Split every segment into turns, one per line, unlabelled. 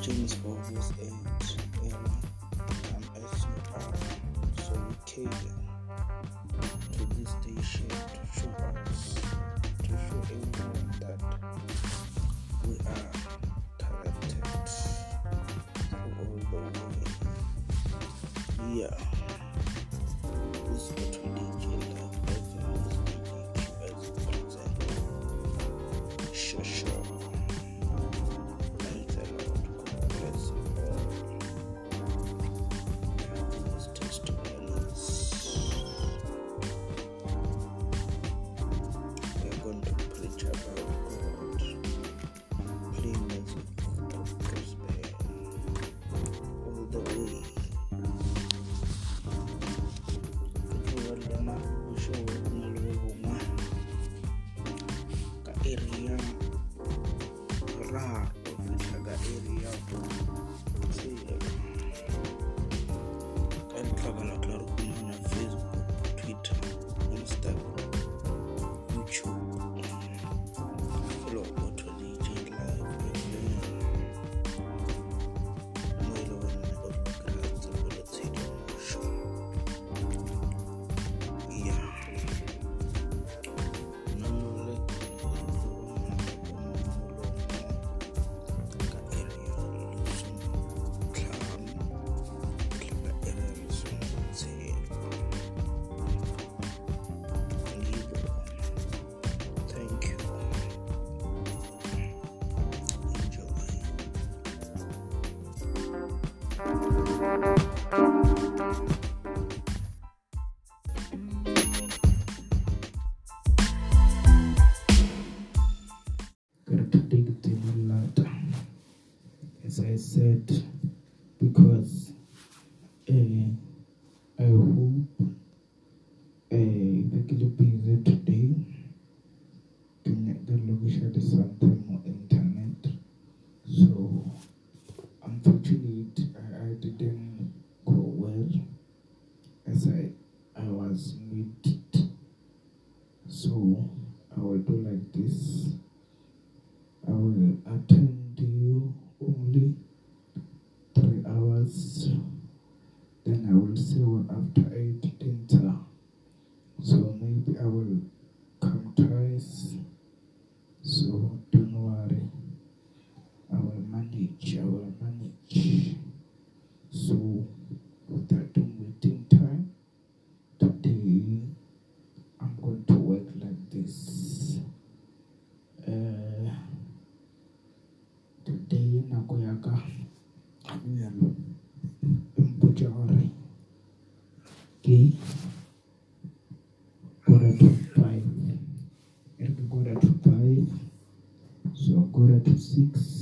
James 4 youtube Got Netflix.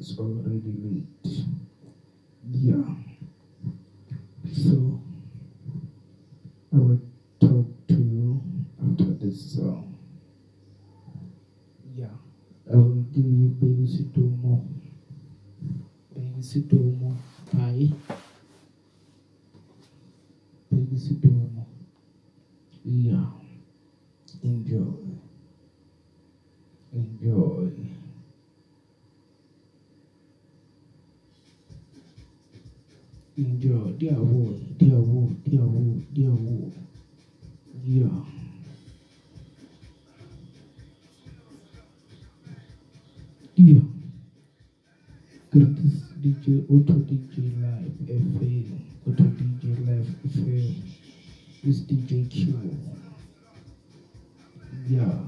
it's already late. Yeah. DJ, Auto DJ Live FM, Auto DJ Live FM. this DJ Q. Yeah.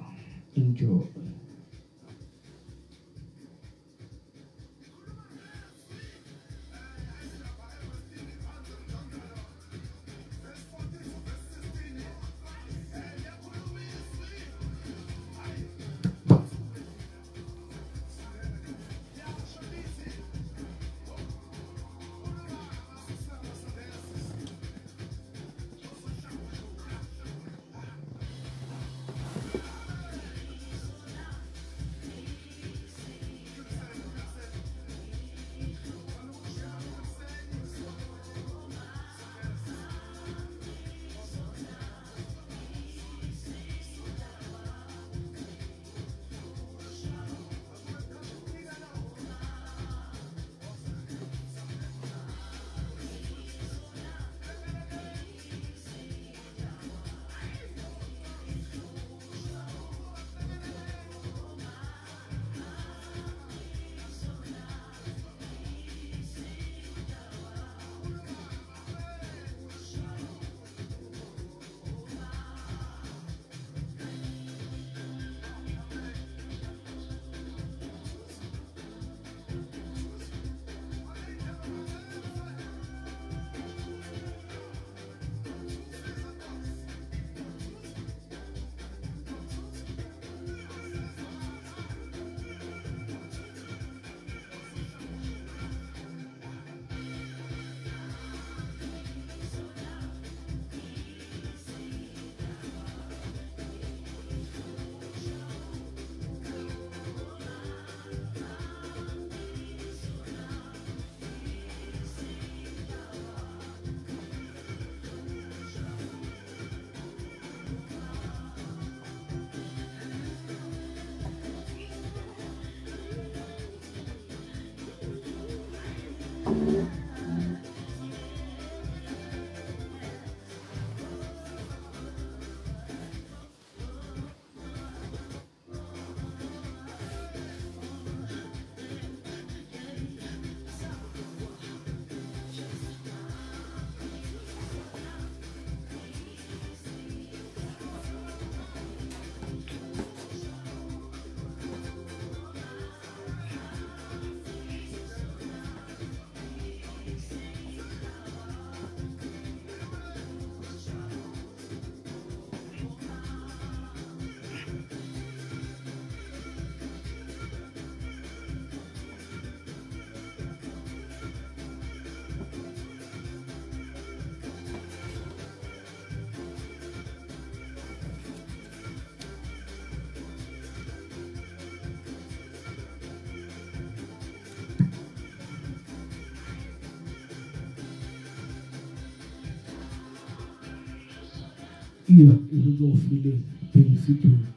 iya izozofile bengisidunga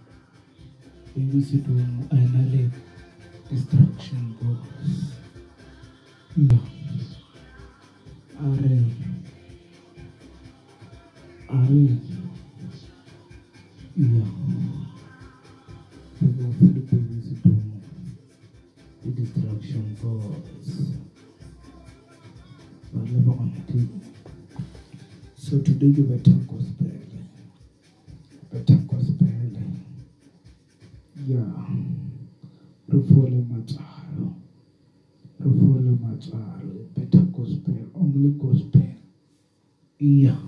bengisidunga ayinaleka Yeah.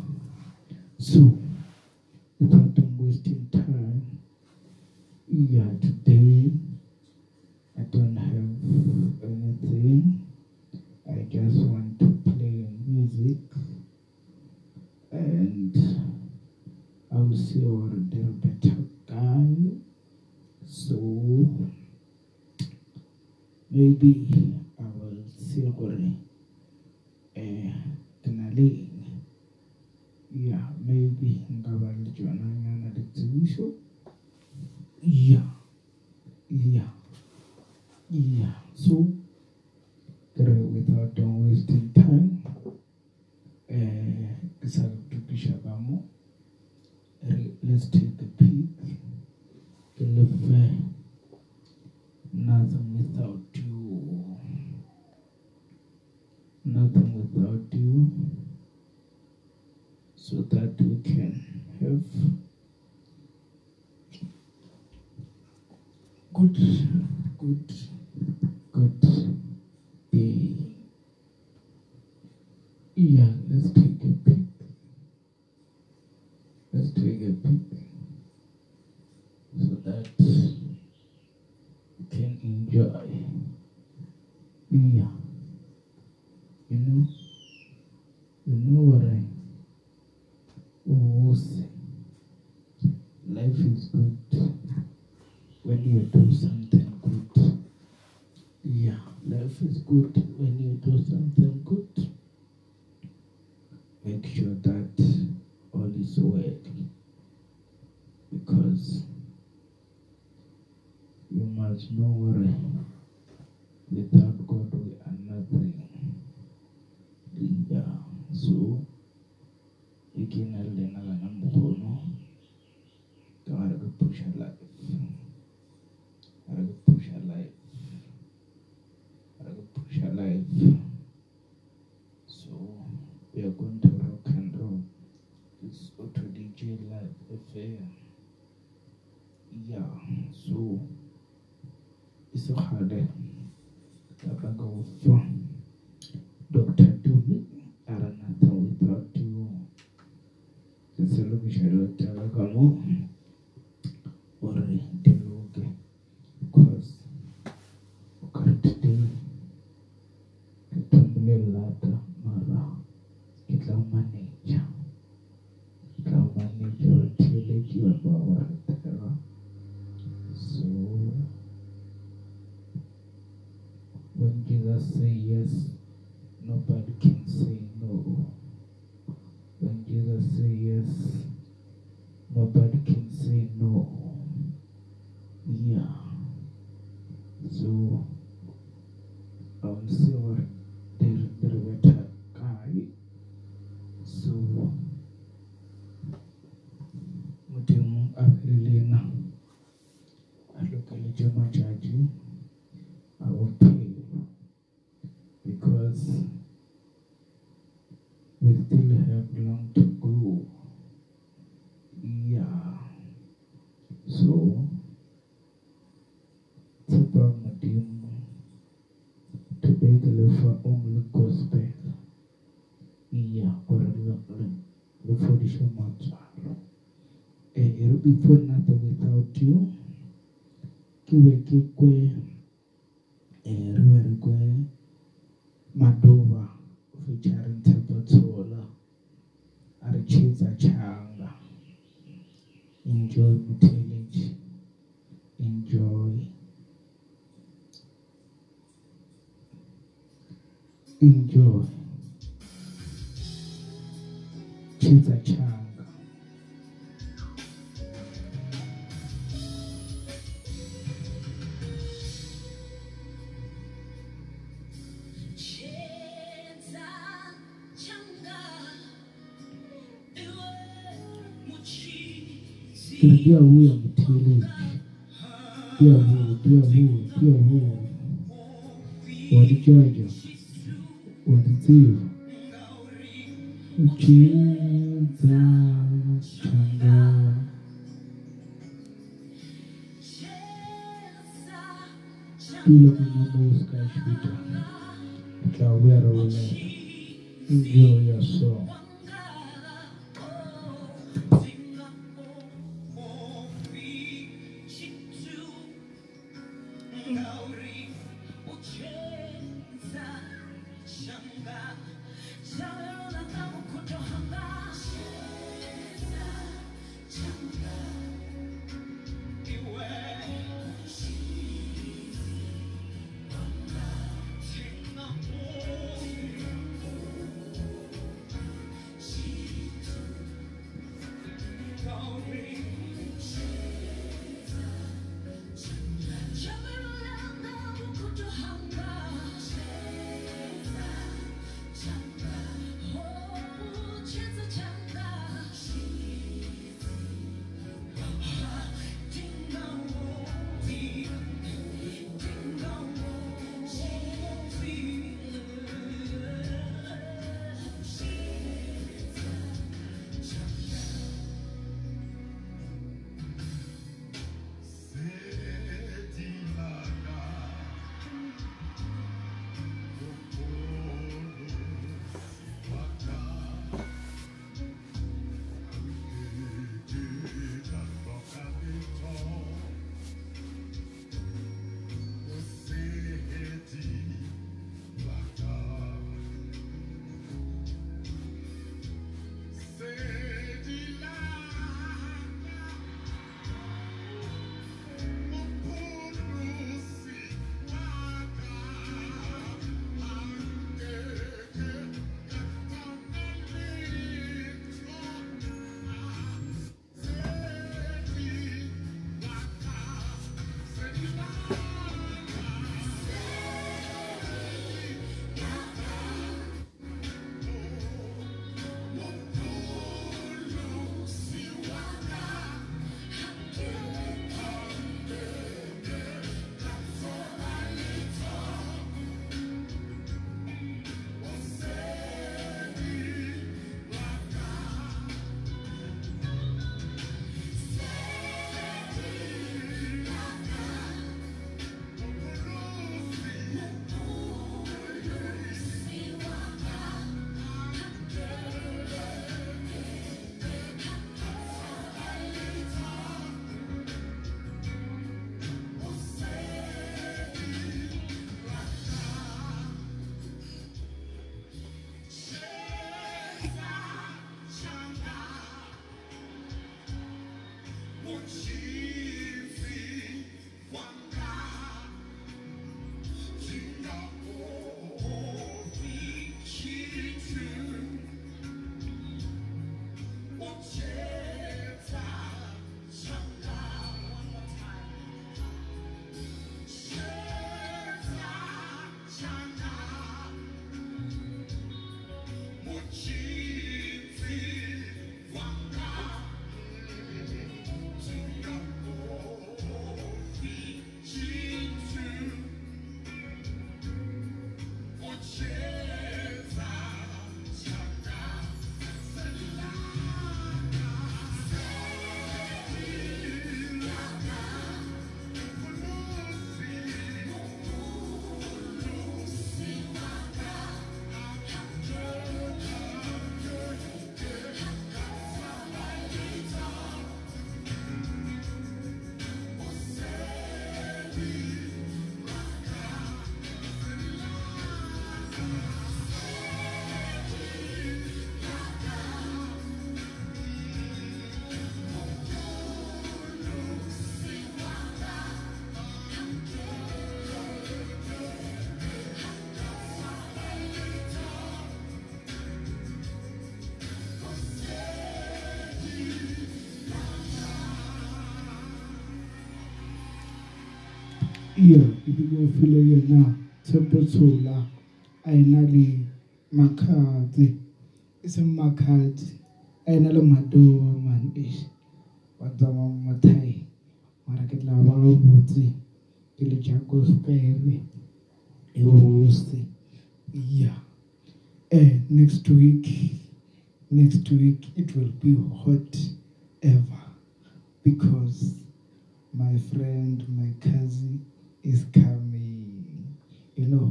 本が悪い気はないななでしょ good when you do something good. Make sure that all is well because you must not worry. Without God, we are nothing. Yeah. So, you can learn a lot of push. ungefähr, ja, so ist auch gerade Tabagofa. Dr. Dumi Aranata Ultra Duo. Soziologische Tabagofa. più kiwetikwe riverikwe maduva featuring ntshembotsula a ri chidza enjoy utility enjoy. Enjoy.
Chidza changa
Te amo, Felipe. Te amo, te amo, te amo. What a Georgia. What a
deal. Tinta Changa. Pula com uma música escuta. Tchau, Enjoy. Yona tshepo tshola a ena le makhadzi. E seng makhadzi a ena le madoa man ish wa tsamaya mathai mara ke tla ba botse ke le ja gospel e hoste yeah eh next week next week it will be hot ever because my friend my cousin is coming
you know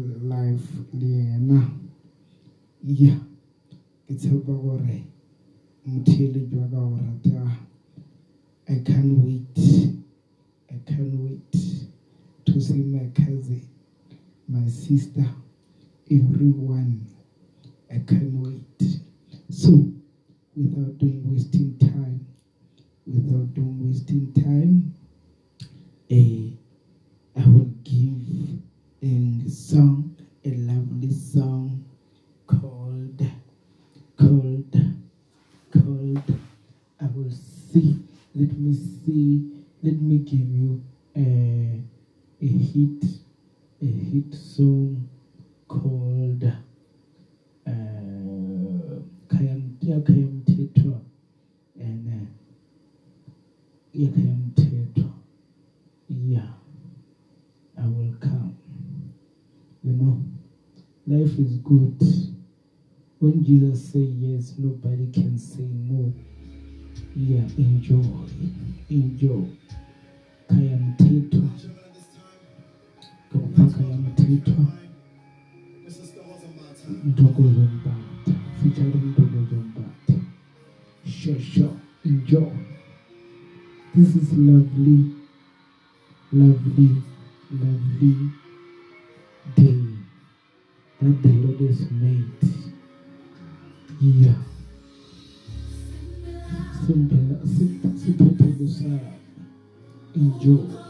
le life tshepa gore motheeletši wa ka go i can't wait. I can't wait to see my cousin my sister everyone. I can't wait. So without doing wasting time without doing wasting time eh, I will give a song, a lovely song called, called, called, I will see, let me see, let me give you a, a hit, a hit song called uh, and uh, Kayam yeah. I will come. You know, life is good. When Jesus say yes, nobody can say no. Yeah, enjoy, enjoy. Kaya mtito, kwa kaya mtito, mdogo zombata, featuring mdogo zombata. Sure, sure, enjoy. This is lovely, lovely, lovely day that the Lord has made. Yeah. Simple, simple, simple sana. Enjoy.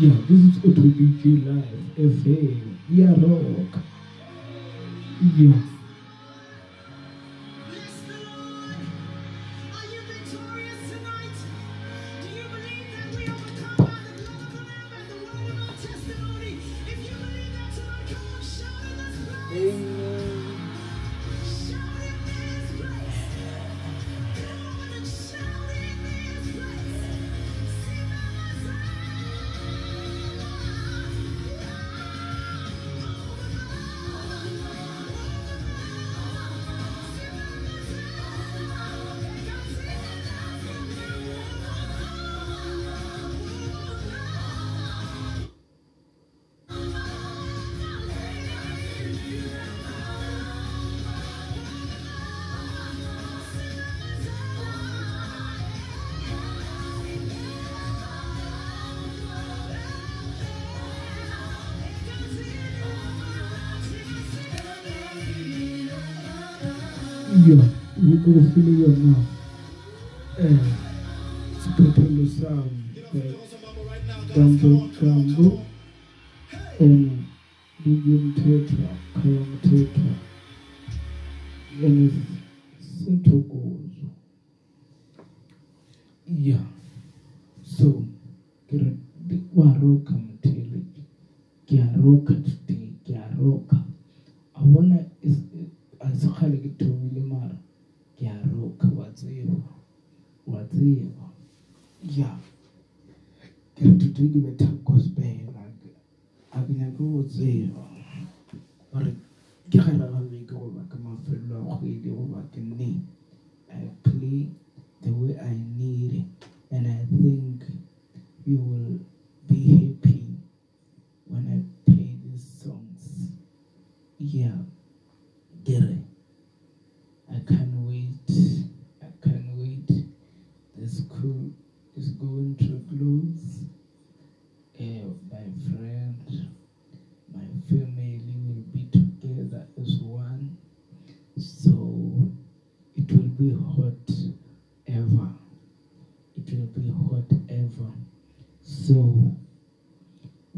Yeah, This is Otobuki Live FM. Yeah,
Lord.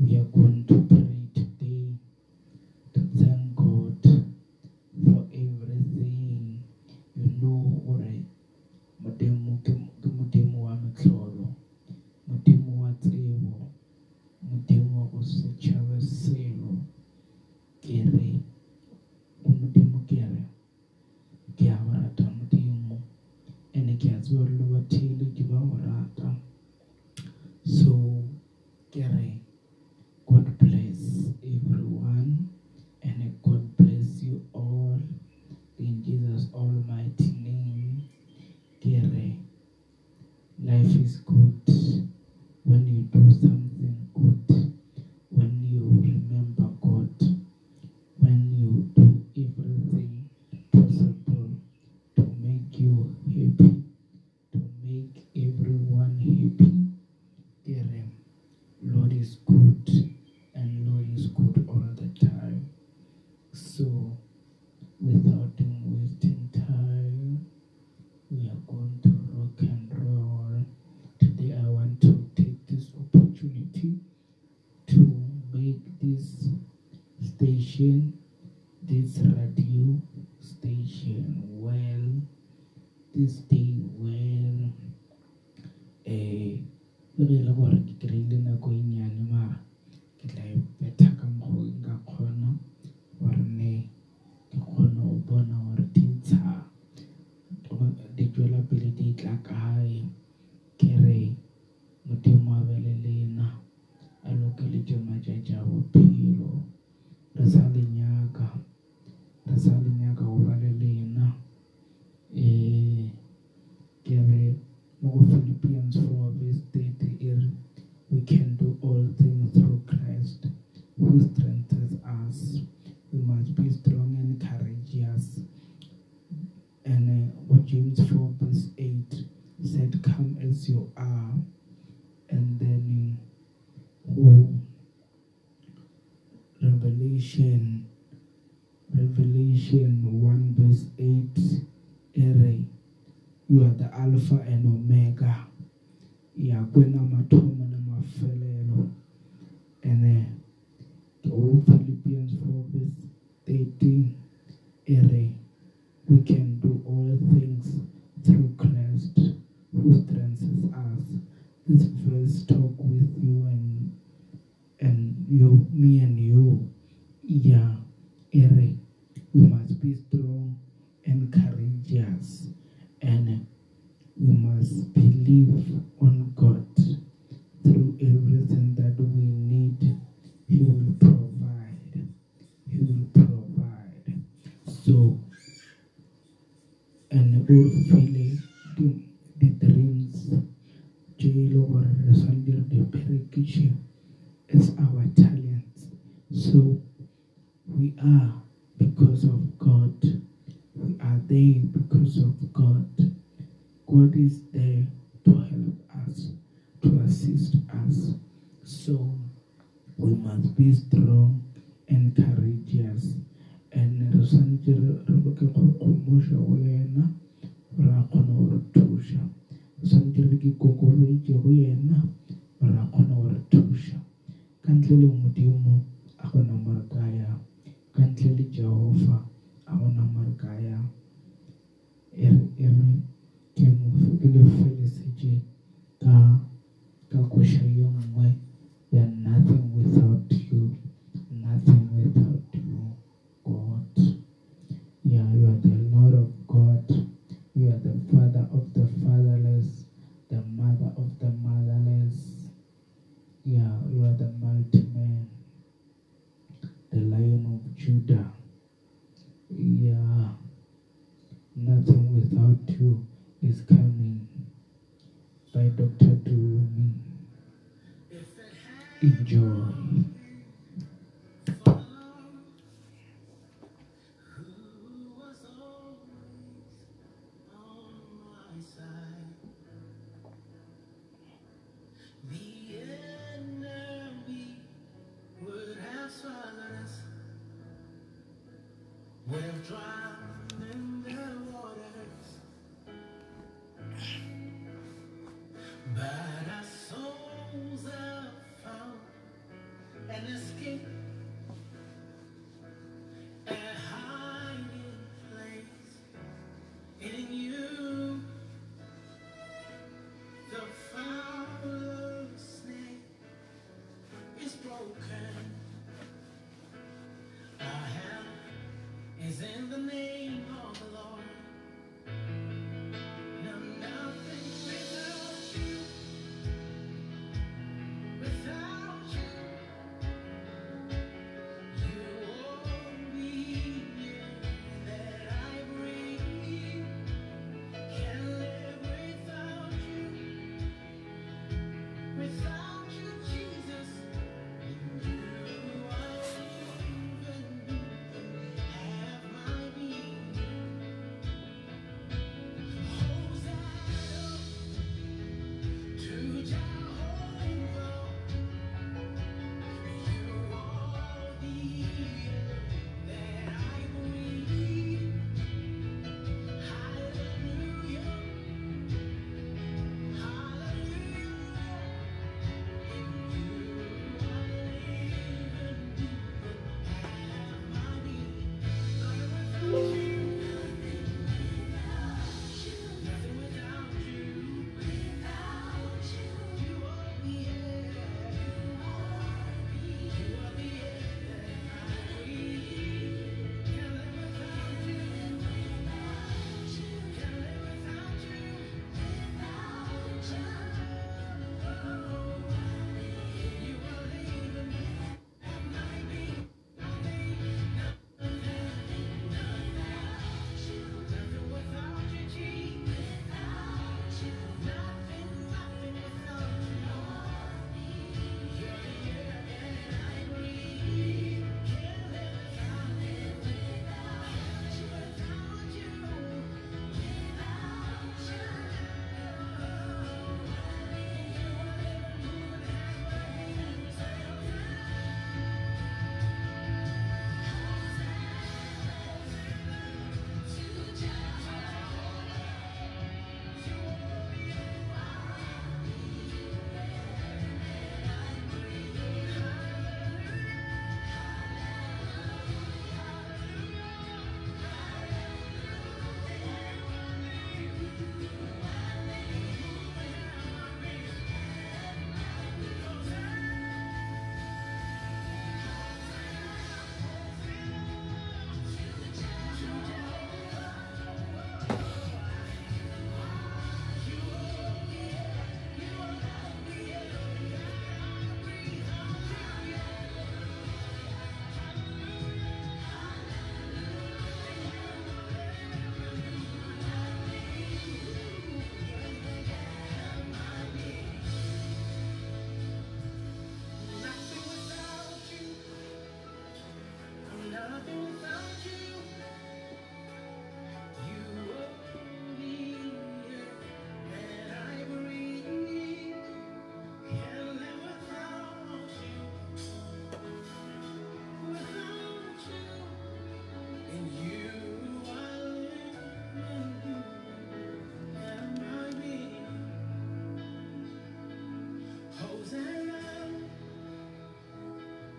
يكن Musa el breathe freely, the
dreams. jail or resolve the persecution is our talent. So we are because of God. We are there because of God. God is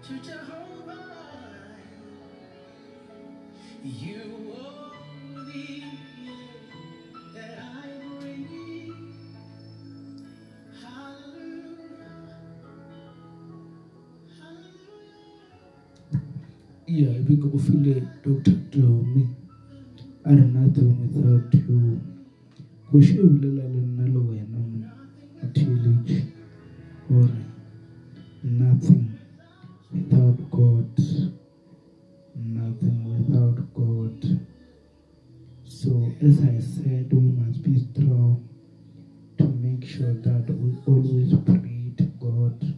to
Jehovah. You
only that I bring. Hallelujah. Hallelujah.
Yeah, I think I feel Dr. Domi. I don't without you. Go she make sure that we always pray to God.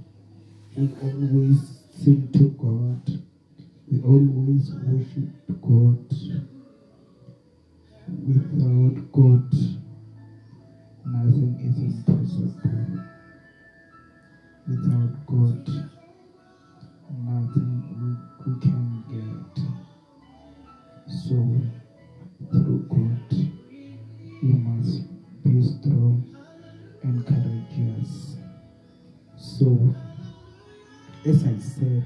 We always sing to God. We always worship God. Without God nothing is impossible. Without God nothing we, we can get. So through God we must be strong courageous so as I said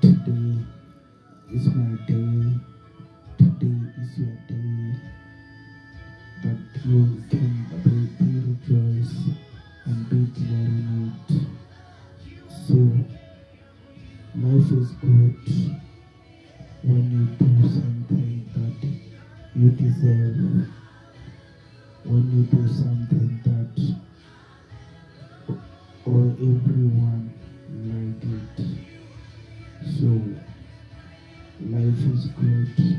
today is my day. Today is your day. That you can be, be rejoice and be glad. So life is good when you do something that you deserve, when you do something everyone like it. So life is good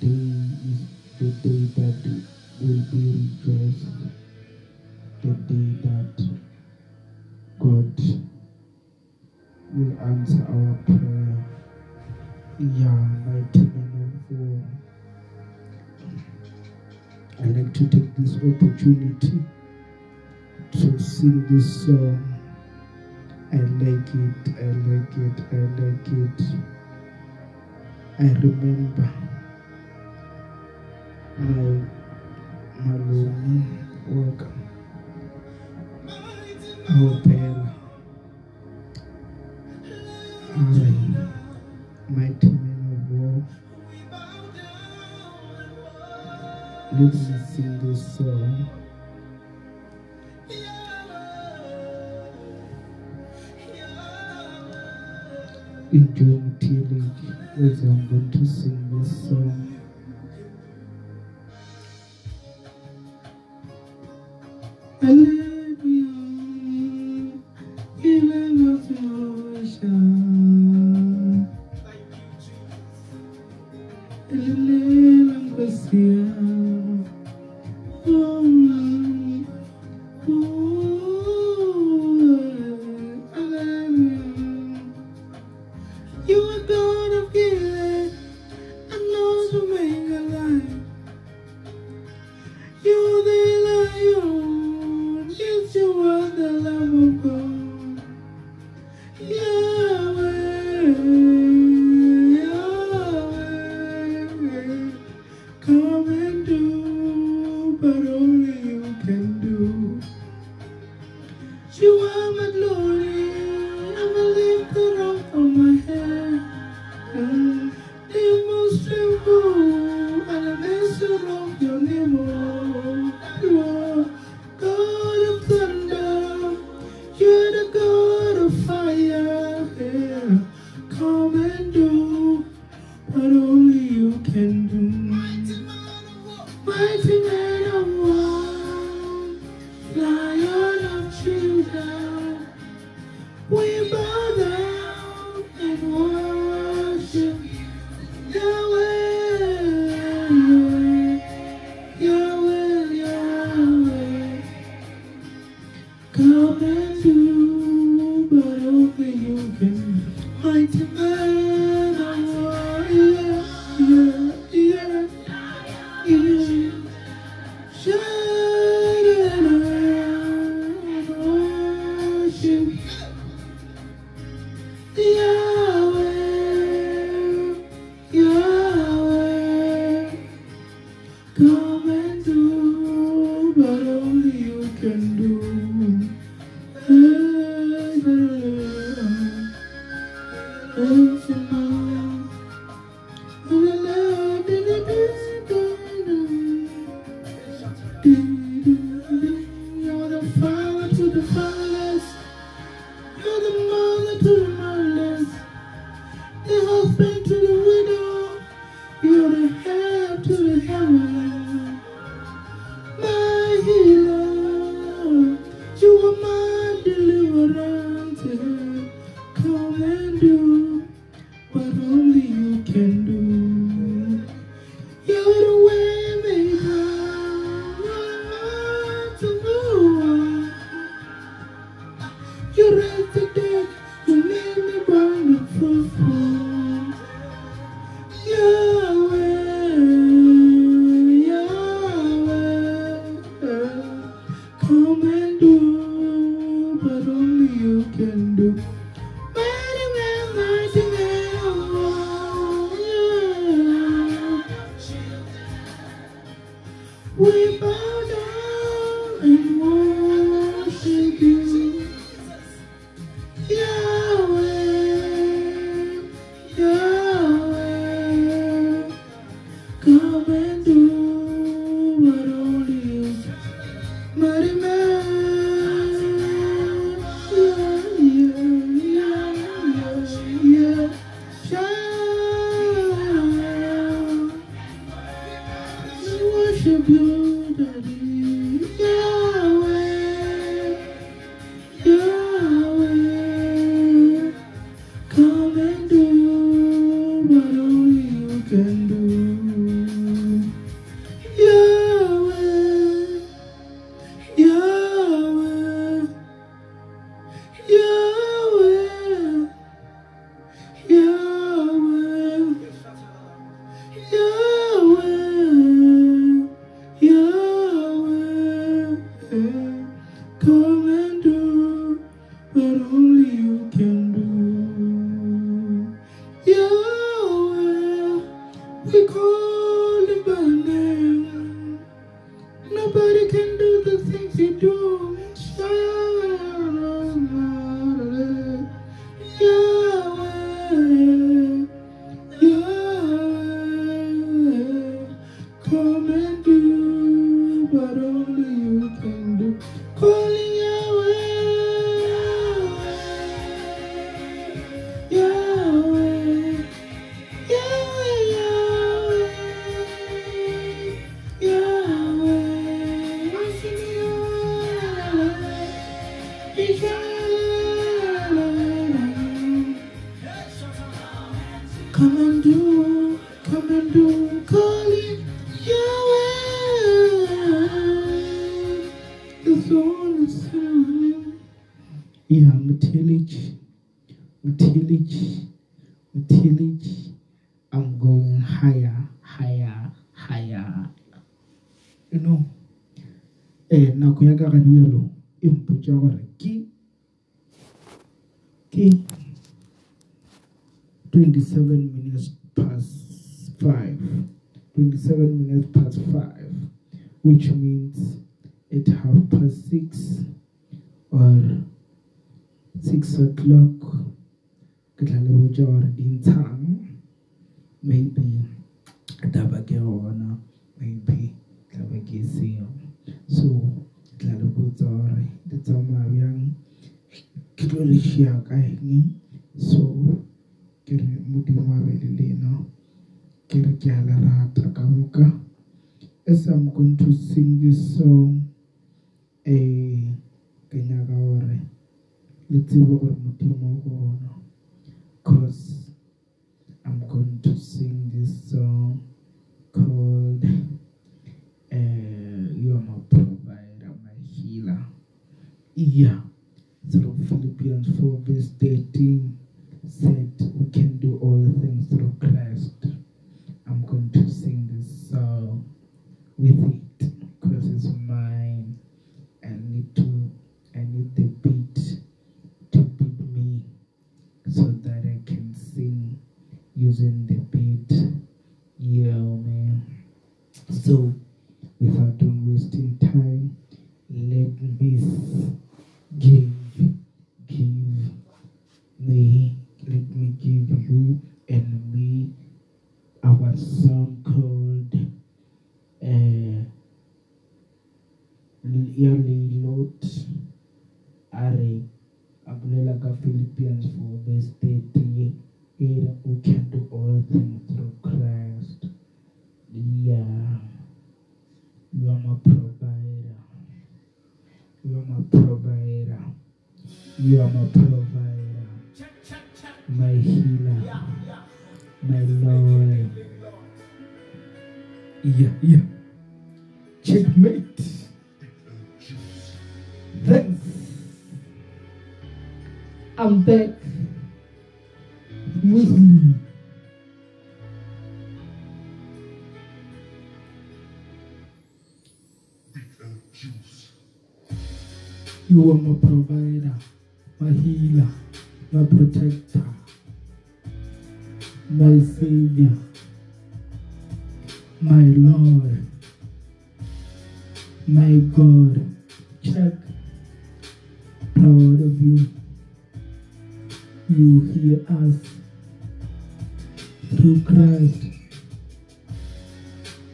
today is the day that will be rejoiced the day that God will answer our prayer yeah mighty man of war I like to take this opportunity to sing this song. I like it, I like it, I like it. I remember my work. Our Bella. I, mighty man of war. Let me sing this song. Enjoy teenage as I'm going to sing this song. Mutilich, Mutilich. I'm going higher, higher, higher. You know, eh, nako ya ka yalo, e mpotsa gore ke ke 27 minutes past 5 27 minutes past 5 which means at half past 6 or 6 o'clock ke tla le botsa gore di ntshang maybe taba ke gona maybe taba ke seo. So ke tla le botsa gore di tsamaya bjang ke tlo le šia ka eng. So ke re modimo a be le lena ke re ke a le rata ka moka. As i'm going to sing this song eh ke nyaka gore le tsebe gore modimo o gona cause i'm going to sing this song called uh, you are my provider my healer. Yeah. Through philippians 4 verse 13 said we can do all things through christ. I'm going to sing this song with it because it's mine. I need to i need the beat using the beat. Yeah man. So without wasting time let me give give me let me give you and me our song called uh Lot Are Abulela Philippians 4 verse 30 Here we can do all things through Christ. Yeah. You are my provider. You are my provider. You are my provider. My healer. My Lord. Yeah, yeah. Checkmate. Thanks. I'm back You are my provider, my healer, my protector, my savior, my Lord, my God. Check. Proud of you. You hear us through Christ.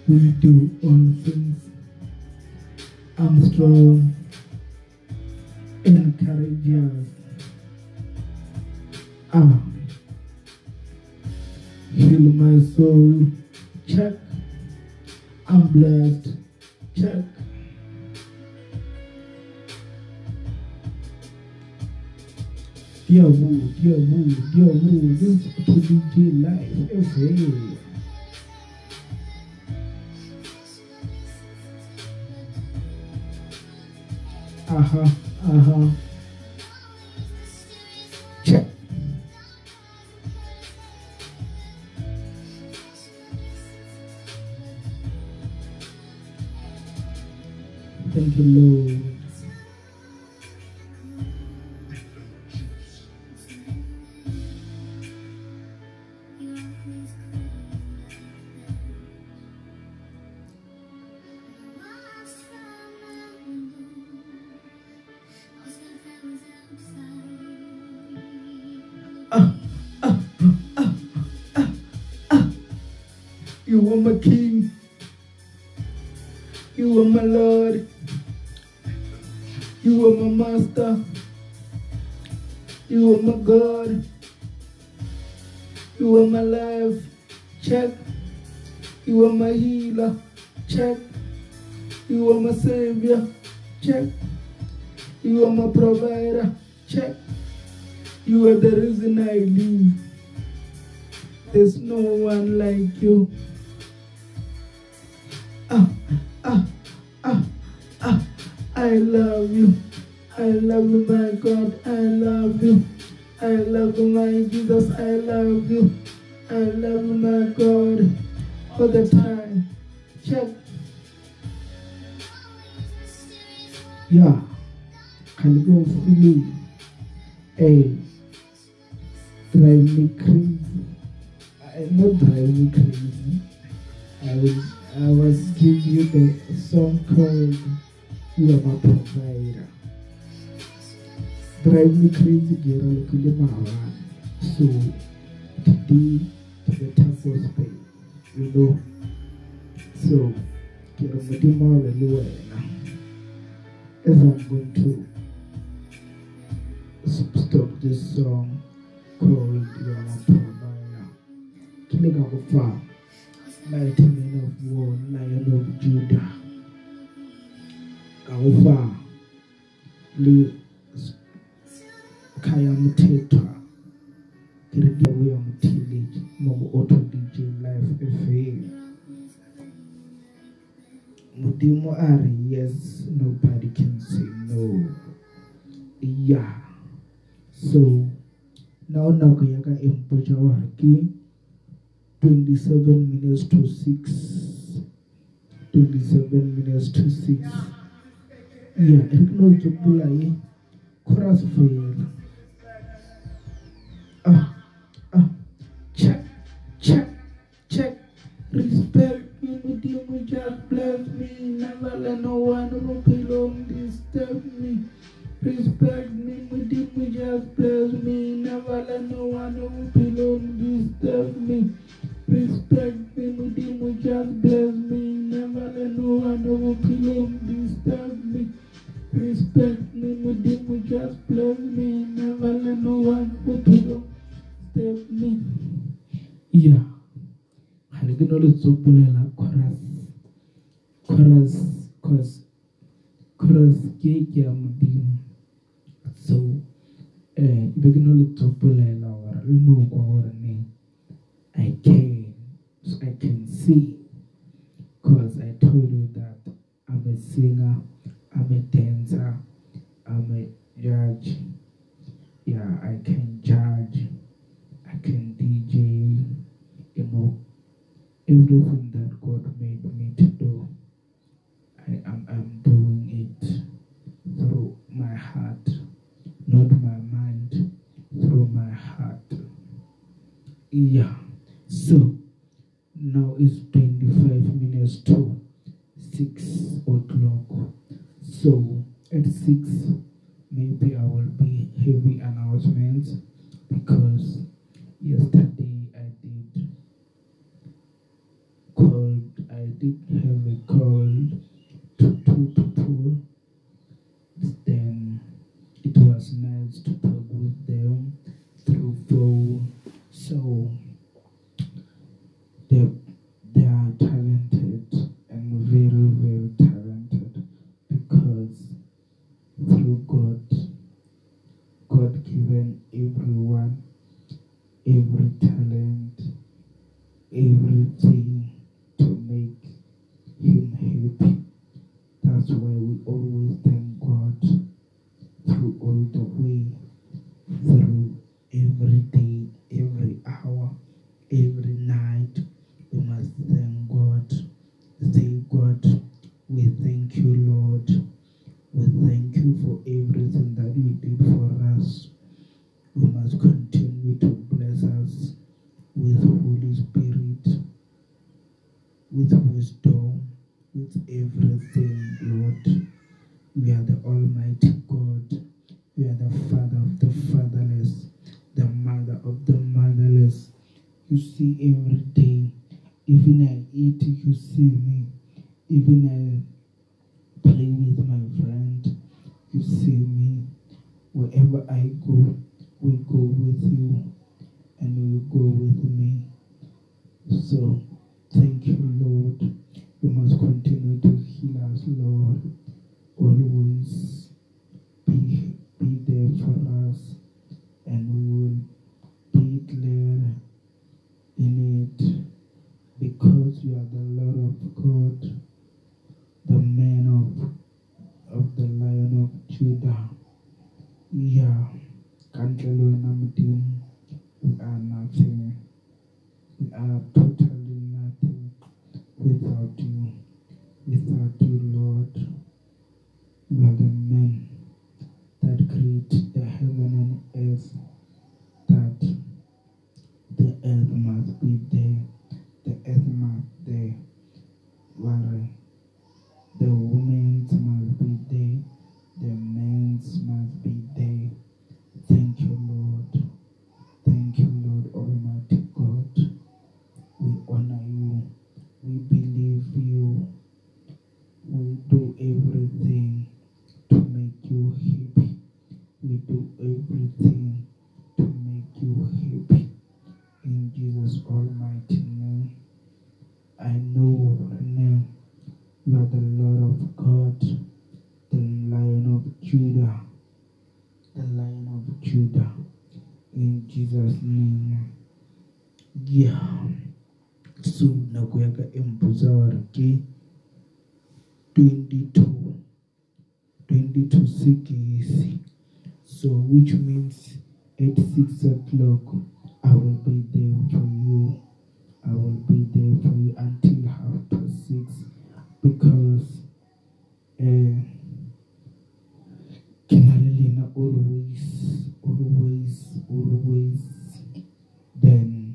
We do all things. I'm strong. Encourage us. Ah. Heal my soul. Check. I'm blessed. Check. Dear Woo, dear Woo, dear Woo, this is to DJ Life. Okay. Uh-huh, uh-huh. Check. Provider. Check. You are the reason I live. There's no one like you. Ah, ah, ah, ah. I love you. I love you, my God. I love you. I love you, my Jesus. I love you. I love you, my God. All the time. Check. Yeah. You go fully? Hey. Drive me crazy. I not drive me crazy. I will I was give you the song called You Are My Provider. Drive me crazy, girl, like you mawa. So today the tap was paid, you know. So get a modimo wena. As I'm going to stop this song called Yalapamaya. Killing of a fire, mighty men of war, lion of Judah. Kaufa, Lu Kayam Tetra, Kirita William Tillage, Mob Auto DJ Life FA. Mudimu Ari, yes, nobody can say no. Yeah. So now nako ya ka e mpotša gore ke 27 minutes to 6 27 minutes to 6 yeah re ke no tsopola ye chorus fela ah ah. Check check check respect me modimo just bless me. Never let no one who belong disturb me respect me modimo just bless me. Never let no one who belong. Disturb me. Respect me modimo just bless me. Never let no one who belong. Disturb me. Respect me modimo just bless me. Never let no one who belong. Disturb me. Yeah. Ga le ke no le tsopolela chorus. Chorus cause chorus ke ke ya so eh e be ke no i can so i can see. Because i told you that i'm a singer i'm a dancer i'm a judge. Yeah i can judge i can dj you know. Everything that god made me to do I am I'm doing it through my heart, not my mind, through my heart. Yeah. So now it's 25 minutes to 6 o'clock. So at 6, maybe I will be heavy announcements because yesterday I did called, I did have a call to two people. Then it was nice to talk with them through phone. So they they are talented and very very talented because through God, God given everyone every talent, everything to make him happy. That's why we always thank through all the way, through every day, every hour, every night. We must thank God. Say, God, we thank you, Lord. We thank you for everything that you did for us. We must continue to bless us with Holy Spirit, with wisdom, with everything, Lord. We are the Almighty God. We are the Father of the fatherless, the Mother of the motherless. You see every day. Even I eat, you see me. Even I play with my friend, you see me. Wherever I go, we go with you and you go with me. So thank you, Lord. You must continue to heal us, Lord. Always be, be there for us and we will be there in it because you are the Lord of God, the man of, of the Lion of Judah. Yeah, le wena Modimo, we are nothing. We are totally nothing without you. Without you, Lord, you are the man that created the heaven and earth. That the earth must be there. The earth must be there. Where the women's must be there. The men's must be there. Thank you, Lord. Thank you, Lord Almighty God. We honor you. We believe you. We do everything make you happy. We do everything to make you happy. In Jesus' almighty name. I know right now you are the Lord of God, the Lion of Judah, the Lion of Judah. In Jesus' name. Yeah. So nako ya ka e mpotsa hore ke 22 22 sekisi so which means at 6 o'clock I will be there for you I will be there for you until half past 6 because uh, always always always then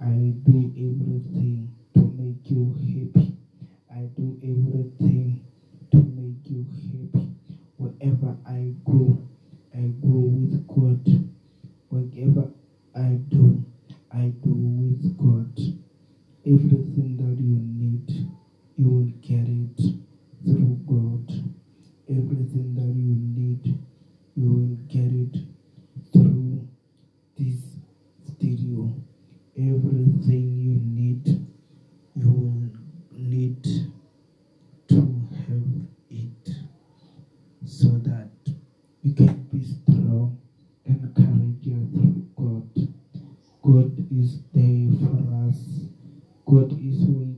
I do everything to make you happy. I do everything to make you happy. Wherever I go, I go with God. Whatever I do, I do with God. Everything that you need, you will get it through God. Everything that you need, you will get it through this stereo. Everything you need, you will need to have it so that you can be strong and courageous through God. God is there for us. God is waiting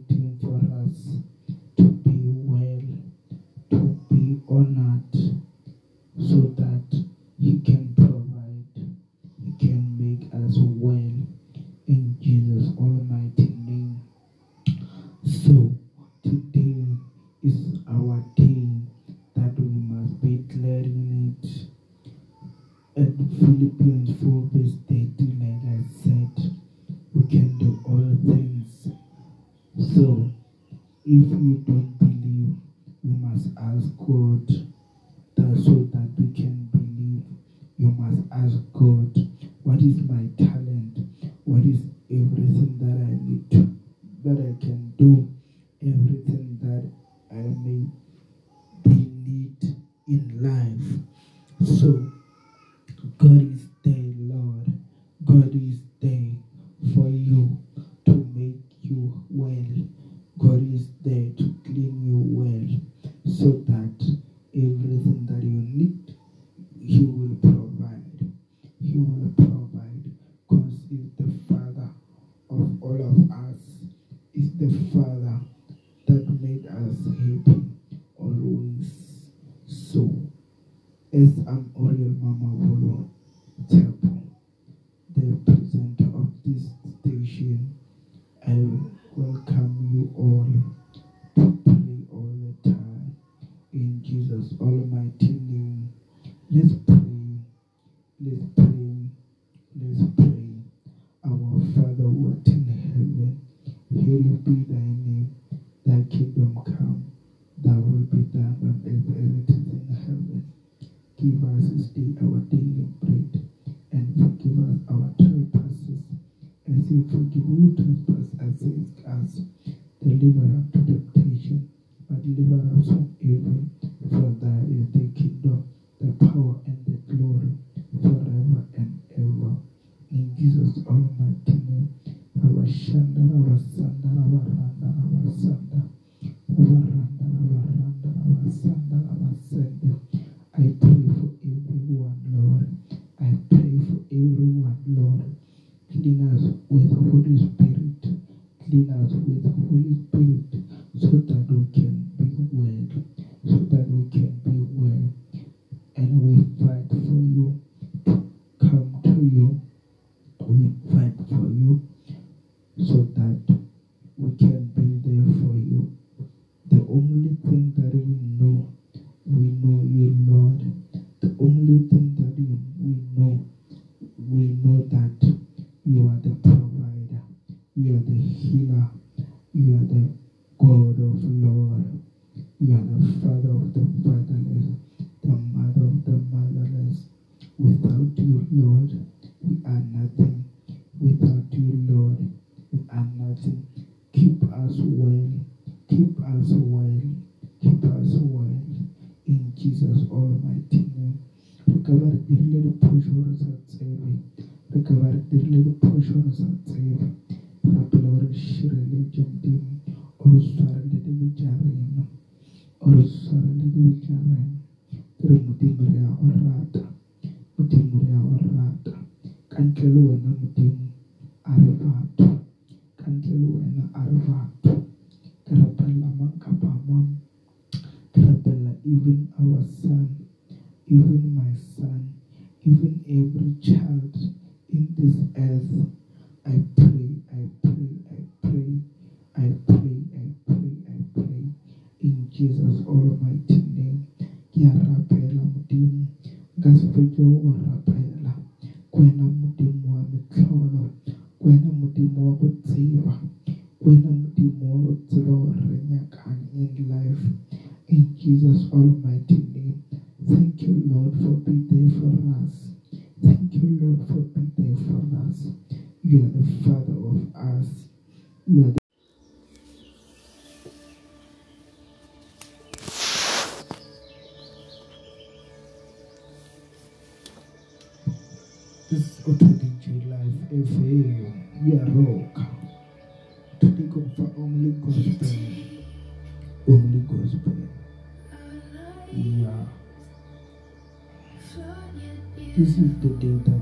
15,000.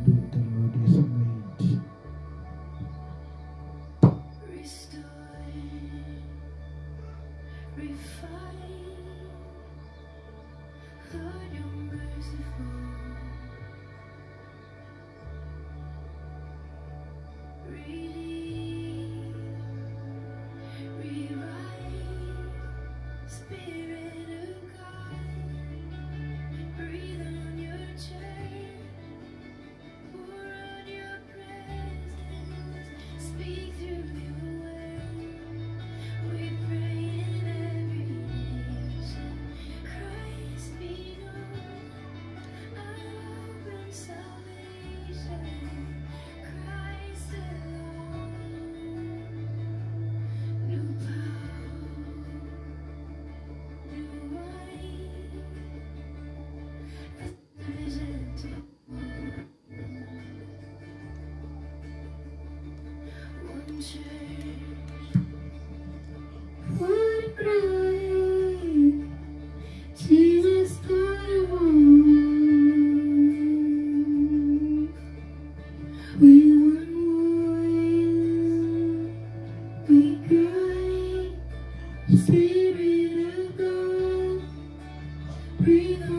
Breathe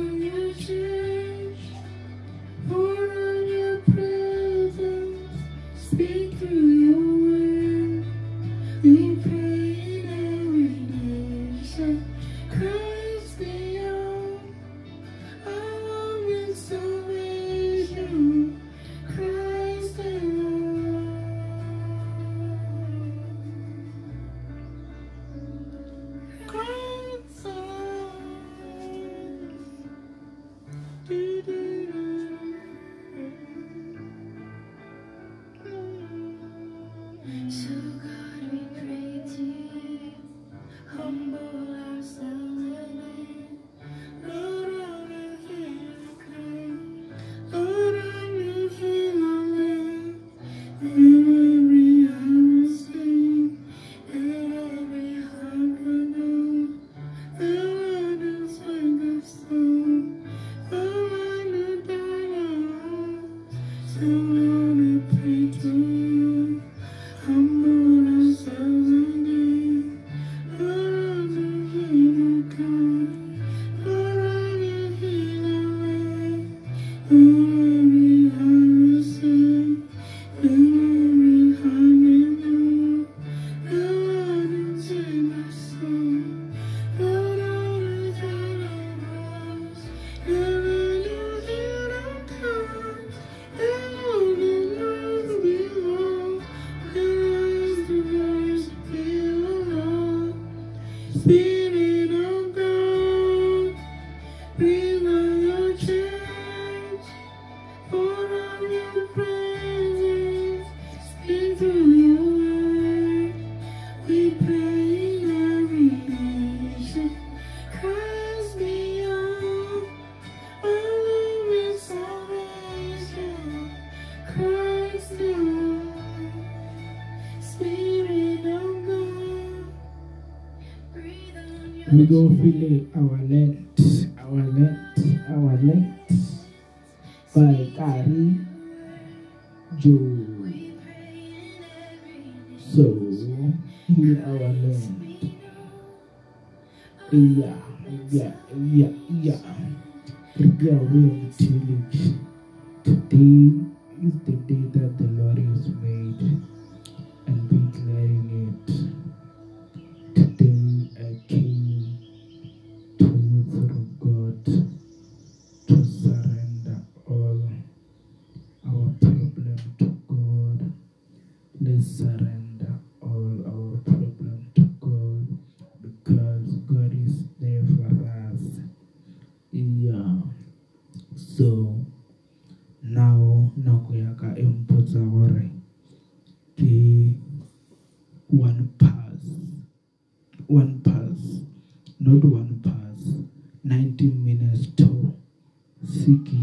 do Filho. one
pass, not one pass, 90 minutes to seek.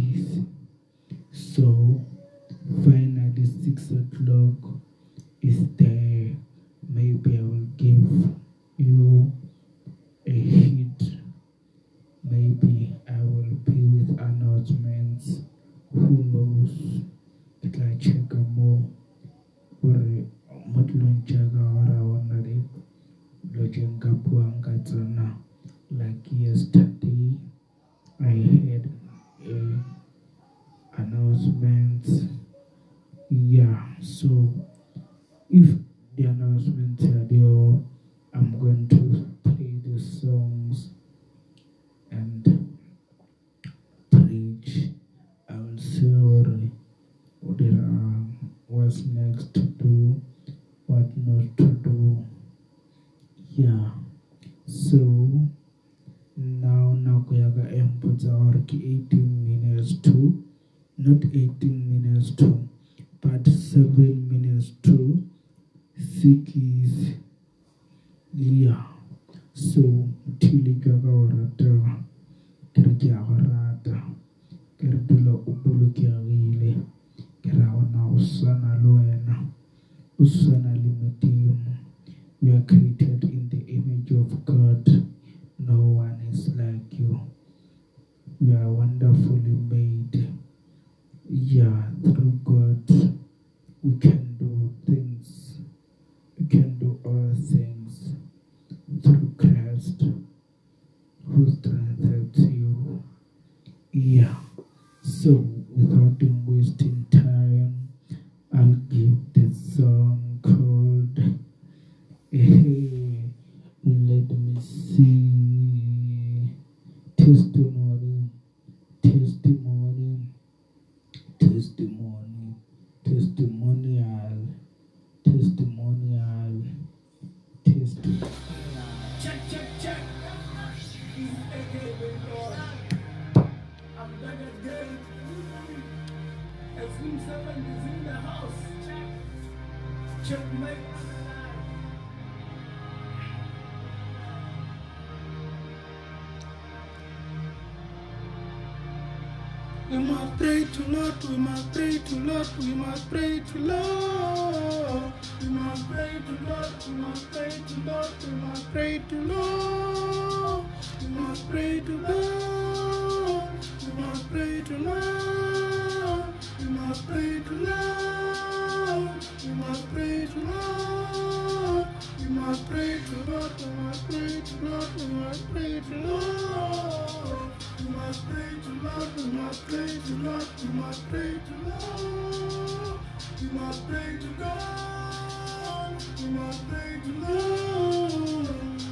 We must pray to love, you must pray to love, you must pray to God, you must pray to love,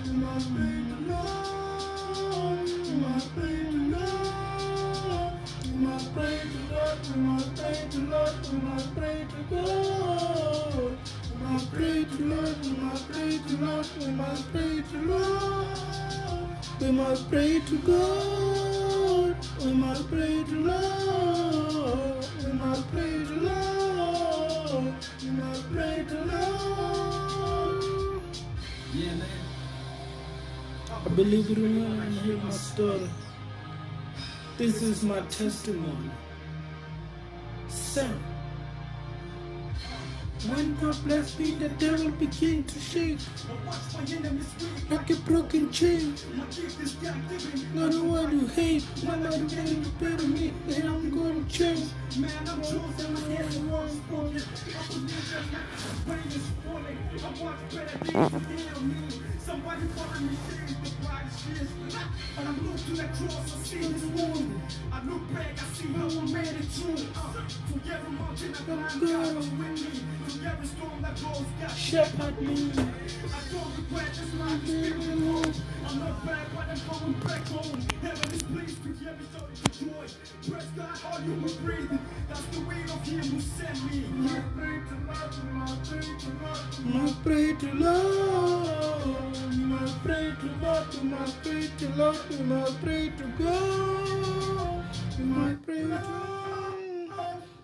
you must pray to love, you must pray to love, you must pray to God, you must pray to love, you must pray to God, you must pray to love, you must pray to love, you must pray to love, you must pray to God. I afraid to love? I afraid to love? I afraid to love?
Yeah, man.
I believe it or not, I'm here my story. This is my testimony. Sarah when God bless me, the devil begin to shake
my
like a broken chain.
My.
Not the one who hate, not the one who better me, then I'm gonna change.
Man, I'm chosen. I hear the word spoken. I believe that my pain is falling. I watch better things to heal me. Somebody follow me, see the brightest years. And I look to that cross, I see his wound. I look back, I see how I made it through. Uh, through every mountain I climbed, God was with me. Through every storm that blows, God
Shepherd me,
I don't regret this life is giving home. I'm not back, but I'm going back home. Heaven is pleased to hear me show the joy. Praise God, all you were breathing. That's the way of Him who sent me. My faith to love, my faith to love.
must pray to Lord. Must pray to God, we must pray to Lord, we must pray to God. We must pray to Lord.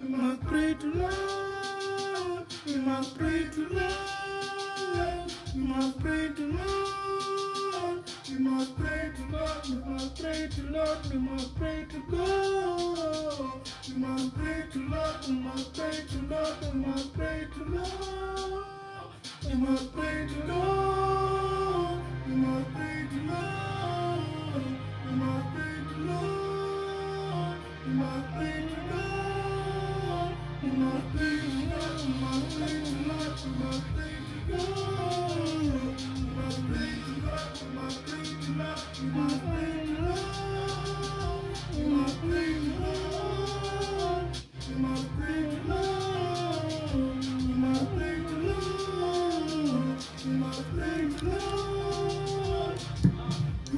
We must pray to Lord. We must pray to Lord. We must pray to Lord. We must pray to God. We must pray to Lord. We must pray to God. We must pray to Lord. We must pray to Lord. We must pray to Lord. We must pray to Lord. We must pray to Lord. We must pray to Lord. We must pray to Lord. We must pray to Lord. We must pray to Lord. We must pray to God. We must pray to God. We must pray to Lord. We must pray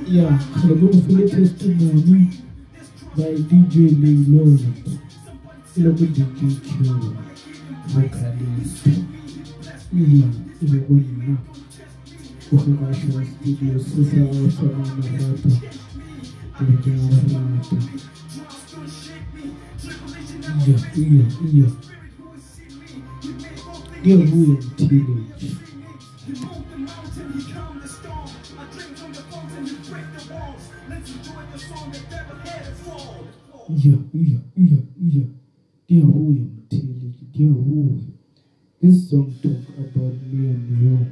yeah, so go fully testimony by DJ Lilo. Iloko DJ Q vocalist. Yeah, iloko nina. Ukakasha studio sasa wasa marata. Iloko marata. Yeah, yeah, yeah.
Ndiyo huyo mtili from you break the walls. Let's enjoy the song that never had fall.
Yeah, yeah, yeah, yeah. Dear who am telling you, dear who. This song talk about me and you.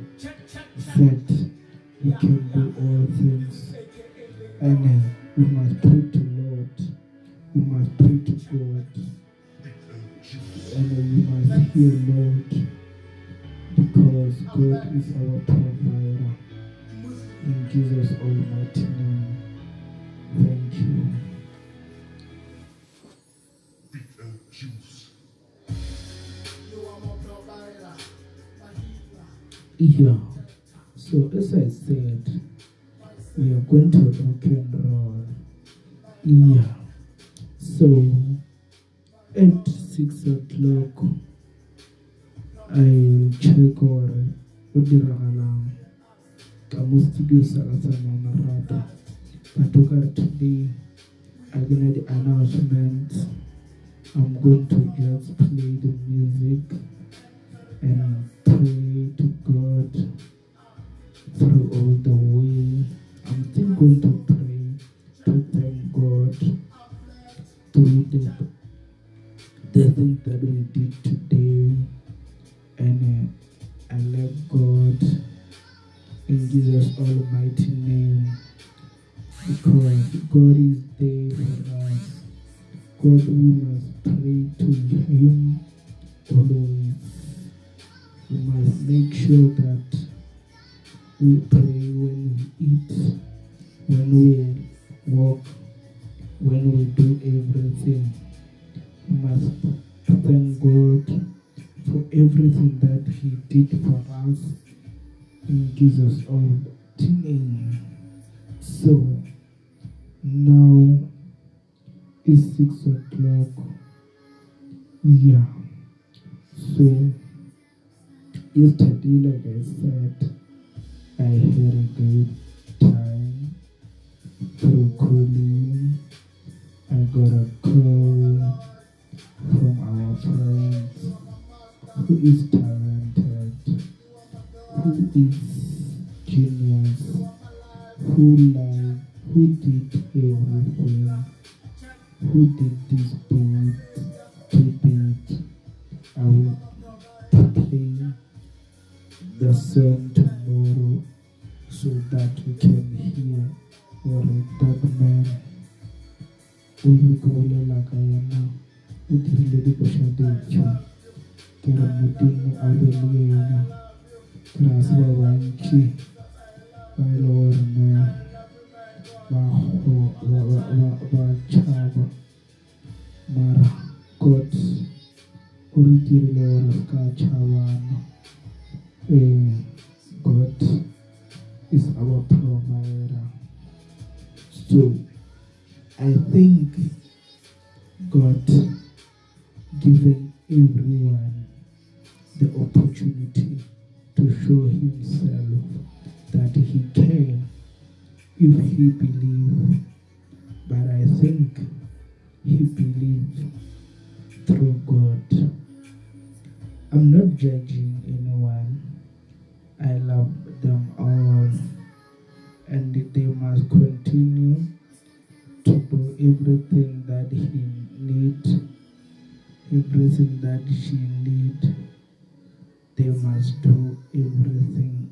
That we can do all things. And uh, we must pray to Lord. We must pray to God. And uh, we must hear Lord. Because God is our provider. In Jesus' almighty name. Thank you. Yeah. So as I said, we are going to rock and roll. Yeah. So at six o'clock, I check or what ka mo studio sa ka sa Mama Rata. But today, I'm gonna the announcement. I'm going to just play the music and pray to God through all the way. I'm still going to pray to thank God through the, the thing that we did today. And uh, I love God in Jesus' almighty name because God is there for us. God, we must pray to Him always. We must make sure that we pray when we eat, when we walk, when we do everything. We must thank God for everything that He did for us Gives us all name. So now it's six o'clock. Yeah. So yesterday, like I said, I had a good time procuring. I got a call from our friends who is talented who is genius, who lied, who did everything, who did this bit, did beat? I will play the song tomorrow so that you can hear what dead man will o yi ko bolela ka yena o dirile dikoša tšo ke re modimo a be le yena se ba e le gore na ba mara god o re dirile gore re god is our provider so i think god given everyone the opportunity himself that he can if he believe but i think he believed through god. I'm not judging anyone. I love them all. And they must continue to do everything that he need everything that she need they must do everything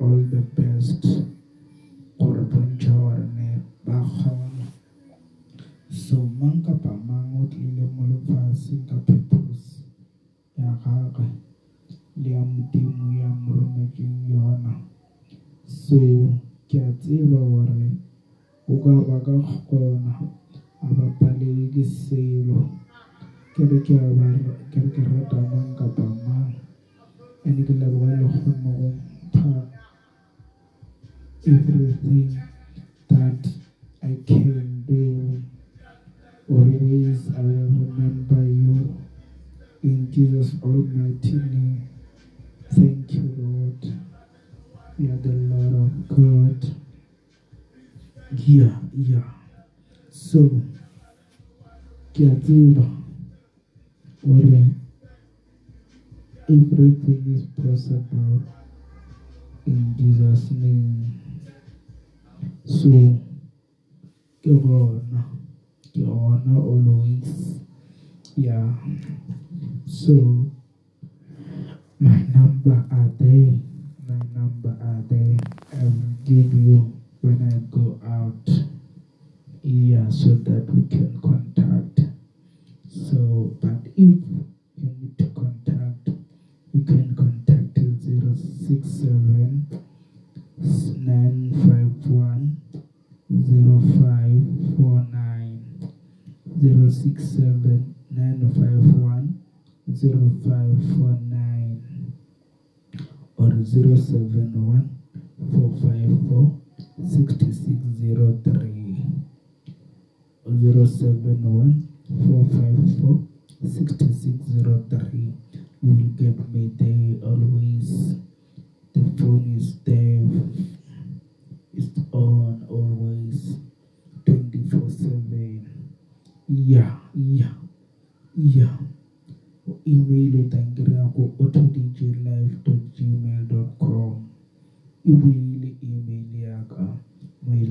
all the best. Gore bontšha gore ne ba kgona so mang kapa mang o tlile mo lefaseng ka purpose ya gagwe le ya modimo ya mo yona. So ke a tseba gore o ka ba ka kgona a ba palele ke selo ke re ke a ba- ke re leboga le kgone go mpha everything that I can do. Always I will remember you in Jesus' almighty name. Thank you, Lord. You are the Lord of God. Yeah, yeah. So, ke a tseba gore everything is possible in Jesus' name. So, ke gona, ke gona always. Yeah. So, my number are there. My number are there. I will give you when I go out. Yeah, so that we can contact. So, but if you need to contact, you can contact 067 951 0549 067 951 0549 or 071 454 6603 071 454 6603 you will get me there always the phone is there it's on always 24 7 yeah yeah yeah. Email o tankry-a ko autodjlive gmail com. E buile email yaka mo e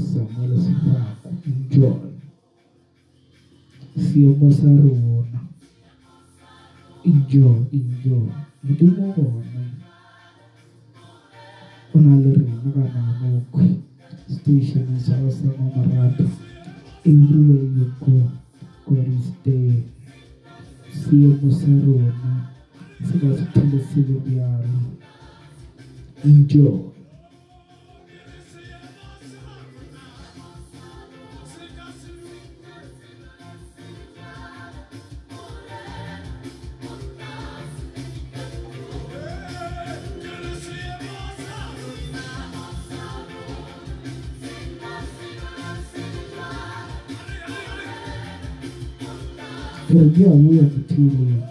messa alla sembrava un giorno sia Masarona injo injo mutumona unalo rina kana moko station sasama marata everywhere you go God is there siemo sa rona se ka se thole selo bjalo enjoy So yeah,
we
weird the
two.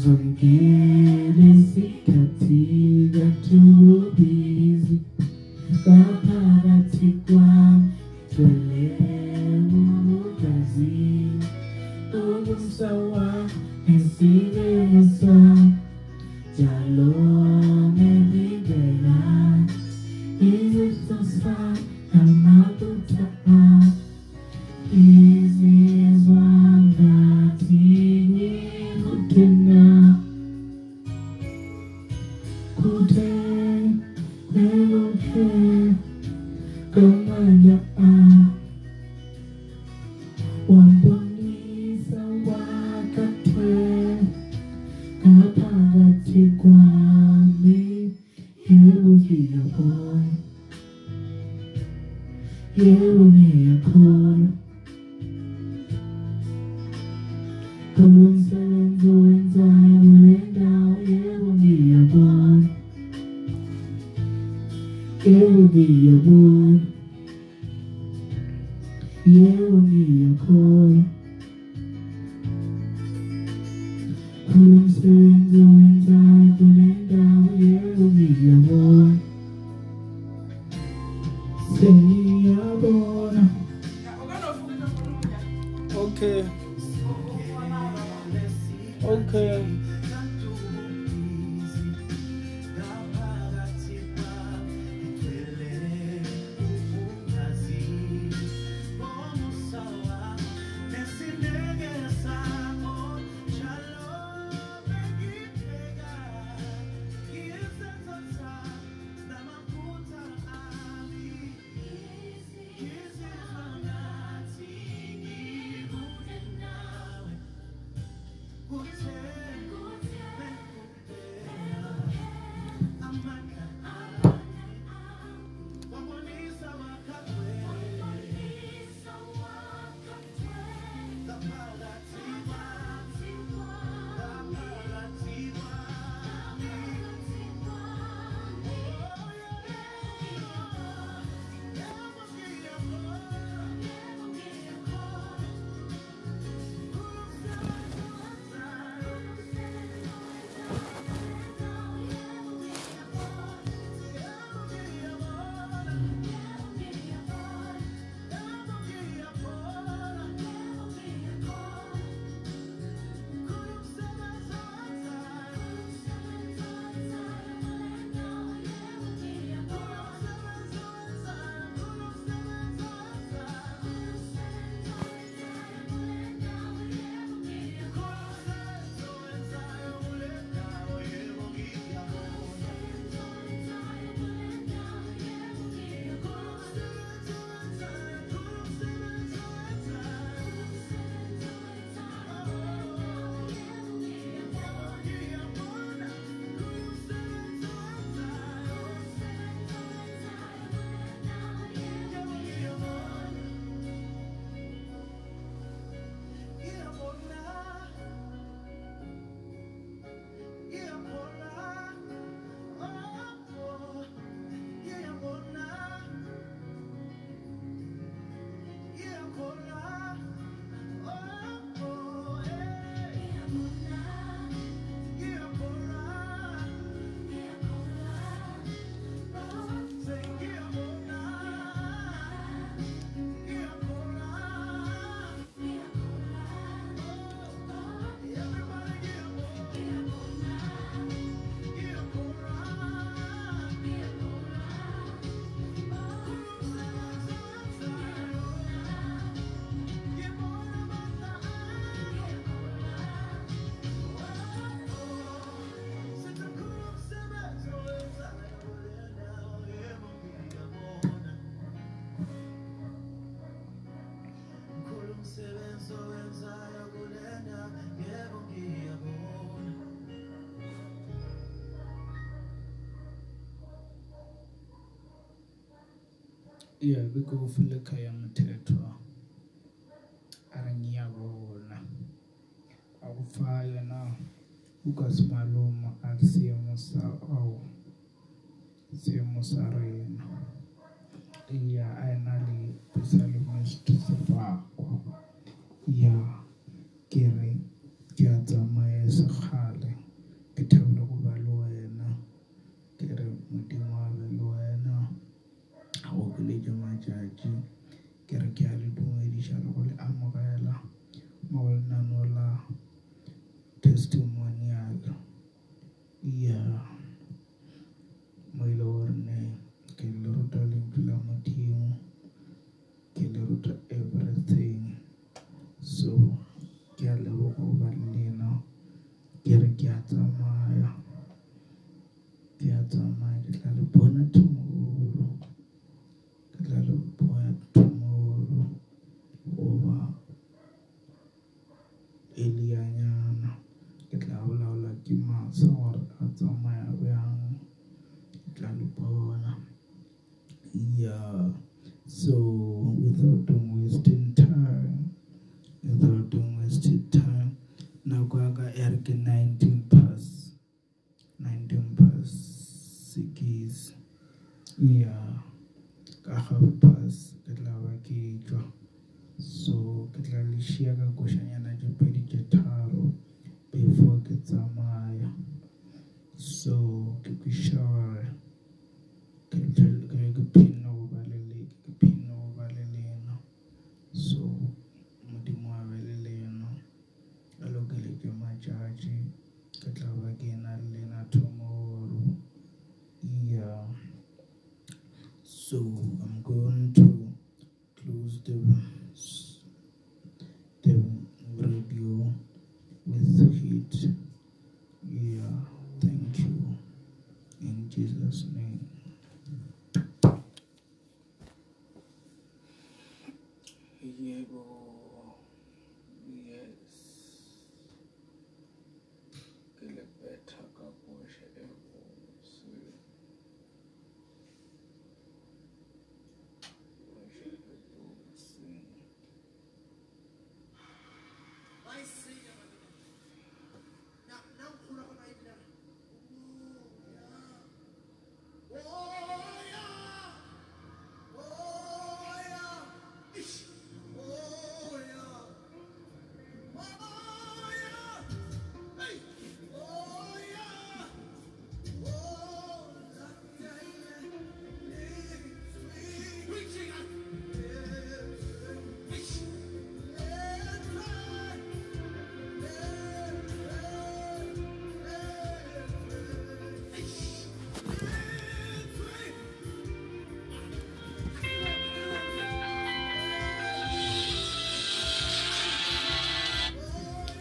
Zongile isikhathi ya vikuvufunika ya muthethwa arangi ya vona a ku pfa kitamaya so kikishara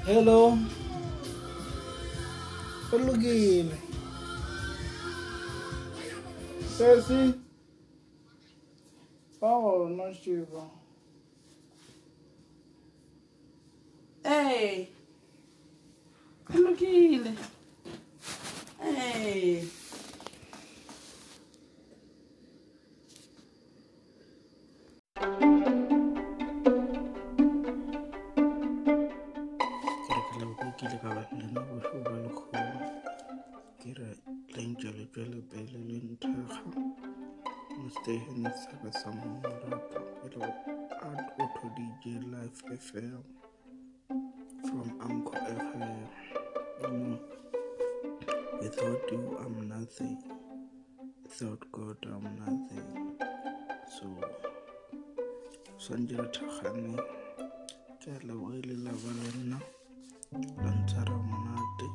Hello.
Palugil. Cersei. Oh, nice to. Life FM from Uncle FM. Without you, I'm nothing. Without God, I'm nothing. So, Sanjay Takhani, ke lebohile la balena la ntshara monate